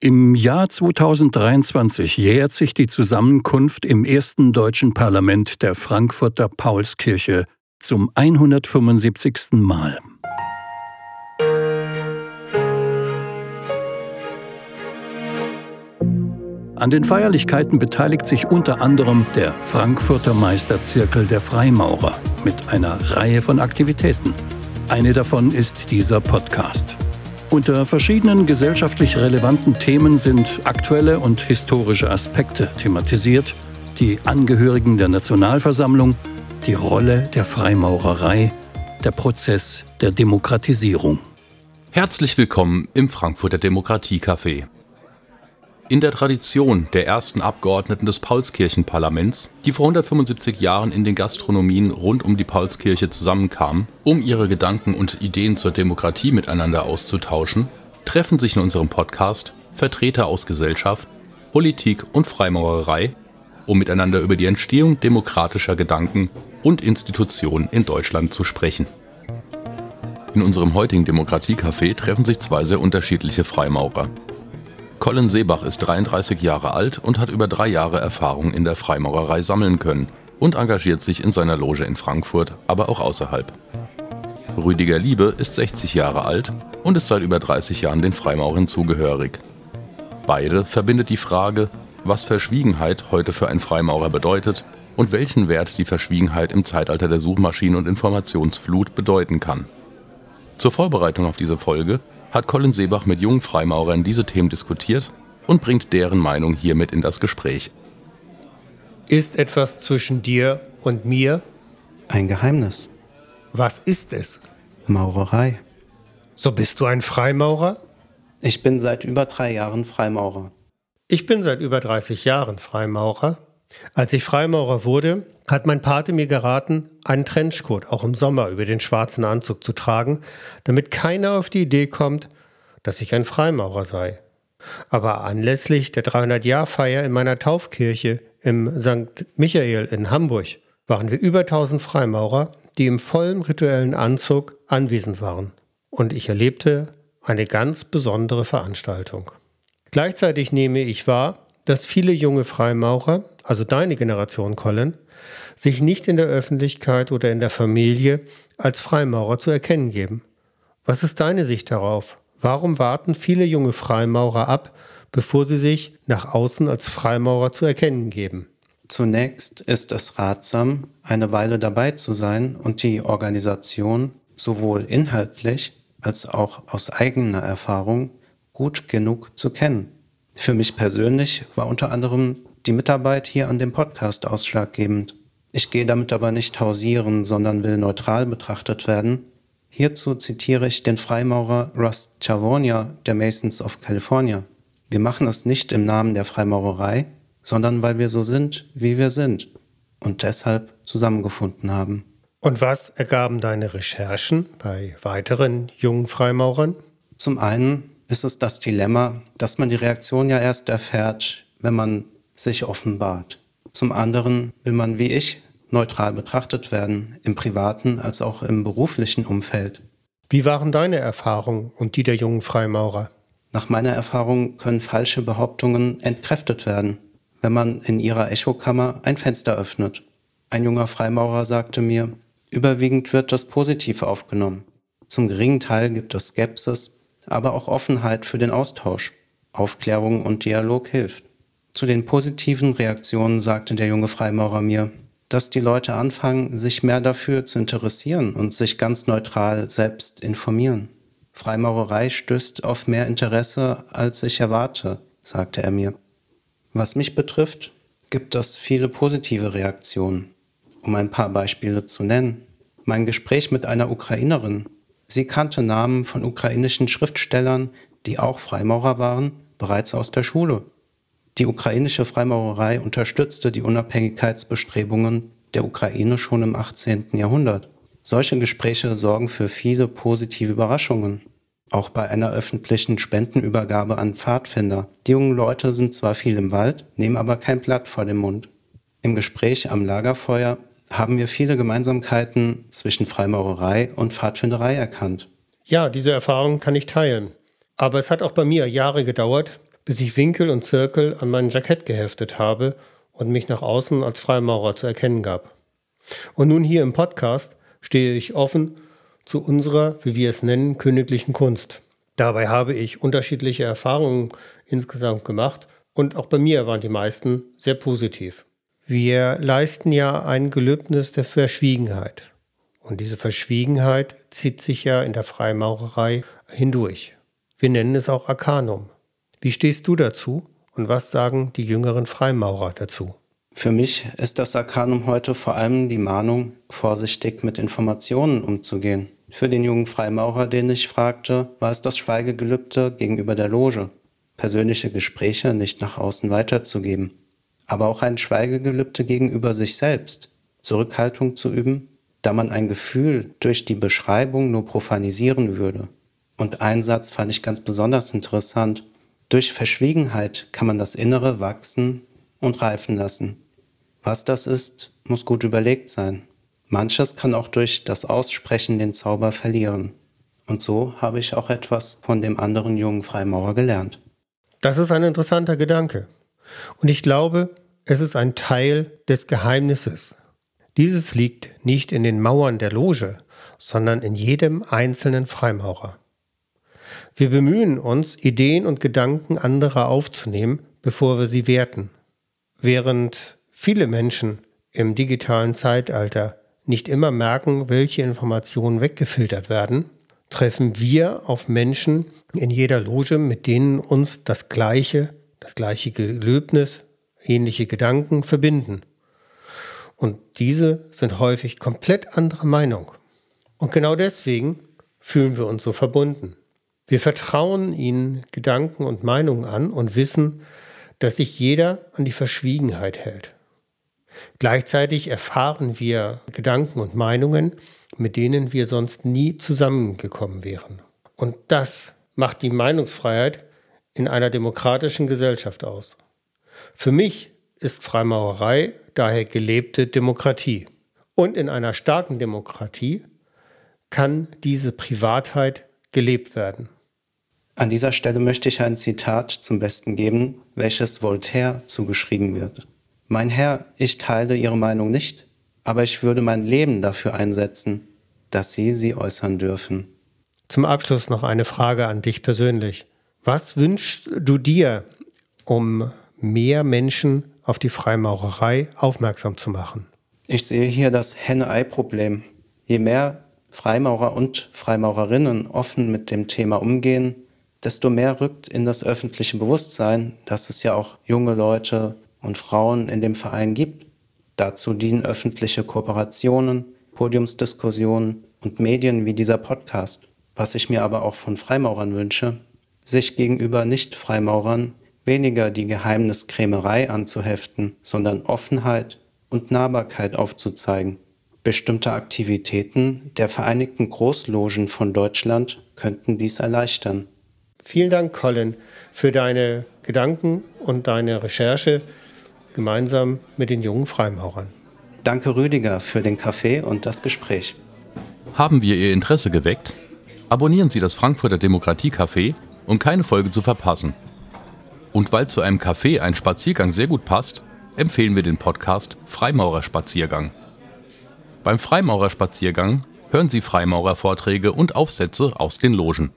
Im Jahr 2023 jährt sich die Zusammenkunft im ersten deutschen Parlament der Frankfurter Paulskirche zum 175. Mal. An den Feierlichkeiten beteiligt sich unter anderem der Frankfurter Meisterzirkel der Freimaurer mit einer Reihe von Aktivitäten. Eine davon ist dieser Podcast. Unter verschiedenen gesellschaftlich relevanten Themen sind aktuelle und historische Aspekte thematisiert, die Angehörigen der Nationalversammlung, die Rolle der Freimaurerei, der Prozess der Demokratisierung. Herzlich willkommen im Frankfurter Demokratiecafé. In der Tradition der ersten Abgeordneten des Paulskirchenparlaments, die vor 175 Jahren in den Gastronomien rund um die Paulskirche zusammenkamen, um ihre Gedanken und Ideen zur Demokratie miteinander auszutauschen, treffen sich in unserem Podcast Vertreter aus Gesellschaft, Politik und Freimaurerei, um miteinander über die Entstehung demokratischer Gedanken und Institutionen in Deutschland zu sprechen. In unserem heutigen Demokratiecafé treffen sich zwei sehr unterschiedliche Freimaurer. Colin Seebach ist 33 Jahre alt und hat über drei Jahre Erfahrung in der Freimaurerei sammeln können und engagiert sich in seiner Loge in Frankfurt, aber auch außerhalb. Rüdiger Liebe ist 60 Jahre alt und ist seit über 30 Jahren den Freimaurern zugehörig. Beide verbindet die Frage, was Verschwiegenheit heute für einen Freimaurer bedeutet und welchen Wert die Verschwiegenheit im Zeitalter der Suchmaschinen und Informationsflut bedeuten kann. Zur Vorbereitung auf diese Folge hat Colin Seebach mit jungen Freimaurern diese Themen diskutiert und bringt deren Meinung hiermit in das Gespräch. Ist etwas zwischen dir und mir? Ein Geheimnis. Was ist es? Maurerei. So bist du ein Freimaurer? Ich bin seit über drei Jahren Freimaurer. Ich bin seit über 30 Jahren Freimaurer. Als ich Freimaurer wurde, hat mein Pate mir geraten, einen Trenchcoat auch im Sommer über den schwarzen Anzug zu tragen, damit keiner auf die Idee kommt, dass ich ein Freimaurer sei. Aber anlässlich der 300-Jahr-Feier in meiner Taufkirche im St. Michael in Hamburg waren wir über 1000 Freimaurer, die im vollen rituellen Anzug anwesend waren. Und ich erlebte eine ganz besondere Veranstaltung. Gleichzeitig nehme ich wahr, dass viele junge Freimaurer, also deine Generation, Colin, sich nicht in der Öffentlichkeit oder in der Familie als Freimaurer zu erkennen geben. Was ist deine Sicht darauf? Warum warten viele junge Freimaurer ab, bevor sie sich nach außen als Freimaurer zu erkennen geben? Zunächst ist es ratsam, eine Weile dabei zu sein und die Organisation sowohl inhaltlich als auch aus eigener Erfahrung gut genug zu kennen. Für mich persönlich war unter anderem die Mitarbeit hier an dem Podcast ausschlaggebend. Ich gehe damit aber nicht hausieren, sondern will neutral betrachtet werden. Hierzu zitiere ich den Freimaurer Russ Chavonia der Masons of California. Wir machen es nicht im Namen der Freimaurerei, sondern weil wir so sind, wie wir sind und deshalb zusammengefunden haben. Und was ergaben deine Recherchen bei weiteren jungen Freimaurern? Zum einen ist es das Dilemma, dass man die Reaktion ja erst erfährt, wenn man sich offenbart. Zum anderen will man wie ich neutral betrachtet werden, im privaten als auch im beruflichen Umfeld. Wie waren deine Erfahrungen und die der jungen Freimaurer? Nach meiner Erfahrung können falsche Behauptungen entkräftet werden, wenn man in ihrer Echokammer ein Fenster öffnet. Ein junger Freimaurer sagte mir, überwiegend wird das positiv aufgenommen. Zum geringen Teil gibt es Skepsis, aber auch Offenheit für den Austausch. Aufklärung und Dialog hilft. Zu den positiven Reaktionen sagte der junge Freimaurer mir, dass die Leute anfangen, sich mehr dafür zu interessieren und sich ganz neutral selbst informieren. Freimaurerei stößt auf mehr Interesse, als ich erwarte, sagte er mir. Was mich betrifft, gibt es viele positive Reaktionen. Um ein paar Beispiele zu nennen. Mein Gespräch mit einer Ukrainerin. Sie kannte Namen von ukrainischen Schriftstellern, die auch Freimaurer waren, bereits aus der Schule. Die ukrainische Freimaurerei unterstützte die Unabhängigkeitsbestrebungen der Ukraine schon im 18. Jahrhundert. Solche Gespräche sorgen für viele positive Überraschungen. Auch bei einer öffentlichen Spendenübergabe an Pfadfinder. Die jungen Leute sind zwar viel im Wald, nehmen aber kein Blatt vor den Mund. Im Gespräch am Lagerfeuer haben wir viele Gemeinsamkeiten zwischen Freimaurerei und Pfadfinderei erkannt. Ja, diese Erfahrung kann ich teilen. Aber es hat auch bei mir Jahre gedauert, bis ich Winkel und Zirkel an mein Jackett geheftet habe und mich nach außen als Freimaurer zu erkennen gab. Und nun hier im Podcast stehe ich offen zu unserer, wie wir es nennen, königlichen Kunst. Dabei habe ich unterschiedliche Erfahrungen insgesamt gemacht und auch bei mir waren die meisten sehr positiv. Wir leisten ja ein Gelöbnis der Verschwiegenheit. Und diese Verschwiegenheit zieht sich ja in der Freimaurerei hindurch. Wir nennen es auch Arkanum. Wie stehst du dazu und was sagen die jüngeren Freimaurer dazu? Für mich ist das Arkanum heute vor allem die Mahnung, vorsichtig mit Informationen umzugehen. Für den jungen Freimaurer, den ich fragte, war es das Schweigegelübde gegenüber der Loge, persönliche Gespräche nicht nach außen weiterzugeben, aber auch ein Schweigegelübde gegenüber sich selbst, Zurückhaltung zu üben, da man ein Gefühl durch die Beschreibung nur profanisieren würde. Und ein Satz fand ich ganz besonders interessant. Durch Verschwiegenheit kann man das Innere wachsen und reifen lassen. Was das ist, muss gut überlegt sein. Manches kann auch durch das Aussprechen den Zauber verlieren. Und so habe ich auch etwas von dem anderen jungen Freimaurer gelernt. Das ist ein interessanter Gedanke. Und ich glaube, es ist ein Teil des Geheimnisses. Dieses liegt nicht in den Mauern der Loge, sondern in jedem einzelnen Freimaurer. Wir bemühen uns, Ideen und Gedanken anderer aufzunehmen, bevor wir sie werten. Während viele Menschen im digitalen Zeitalter nicht immer merken, welche Informationen weggefiltert werden, treffen wir auf Menschen in jeder Loge, mit denen uns das gleiche, das gleiche Gelöbnis, ähnliche Gedanken verbinden. Und diese sind häufig komplett anderer Meinung. Und genau deswegen fühlen wir uns so verbunden. Wir vertrauen ihnen Gedanken und Meinungen an und wissen, dass sich jeder an die Verschwiegenheit hält. Gleichzeitig erfahren wir Gedanken und Meinungen, mit denen wir sonst nie zusammengekommen wären. Und das macht die Meinungsfreiheit in einer demokratischen Gesellschaft aus. Für mich ist Freimaurerei daher gelebte Demokratie. Und in einer starken Demokratie kann diese Privatheit gelebt werden. An dieser Stelle möchte ich ein Zitat zum Besten geben, welches Voltaire zugeschrieben wird. Mein Herr, ich teile Ihre Meinung nicht, aber ich würde mein Leben dafür einsetzen, dass Sie sie äußern dürfen. Zum Abschluss noch eine Frage an dich persönlich. Was wünschst du dir, um mehr Menschen auf die Freimaurerei aufmerksam zu machen? Ich sehe hier das Henne-Ei-Problem. Je mehr Freimaurer und Freimaurerinnen offen mit dem Thema umgehen, desto mehr rückt in das öffentliche Bewusstsein, dass es ja auch junge Leute und Frauen in dem Verein gibt. Dazu dienen öffentliche Kooperationen, Podiumsdiskussionen und Medien wie dieser Podcast. Was ich mir aber auch von Freimaurern wünsche, sich gegenüber Nicht-Freimaurern weniger die Geheimniskrämerei anzuheften, sondern Offenheit und Nahbarkeit aufzuzeigen. Bestimmte Aktivitäten der Vereinigten Großlogen von Deutschland könnten dies erleichtern. Vielen Dank, Colin, für deine Gedanken und deine Recherche gemeinsam mit den jungen Freimaurern. Danke, Rüdiger, für den Kaffee und das Gespräch. Haben wir Ihr Interesse geweckt? Abonnieren Sie das Frankfurter Demokratie Café, um keine Folge zu verpassen. Und weil zu einem Café ein Spaziergang sehr gut passt, empfehlen wir den Podcast Freimaurerspaziergang. Beim Freimaurerspaziergang hören Sie Freimaurervorträge und Aufsätze aus den Logen.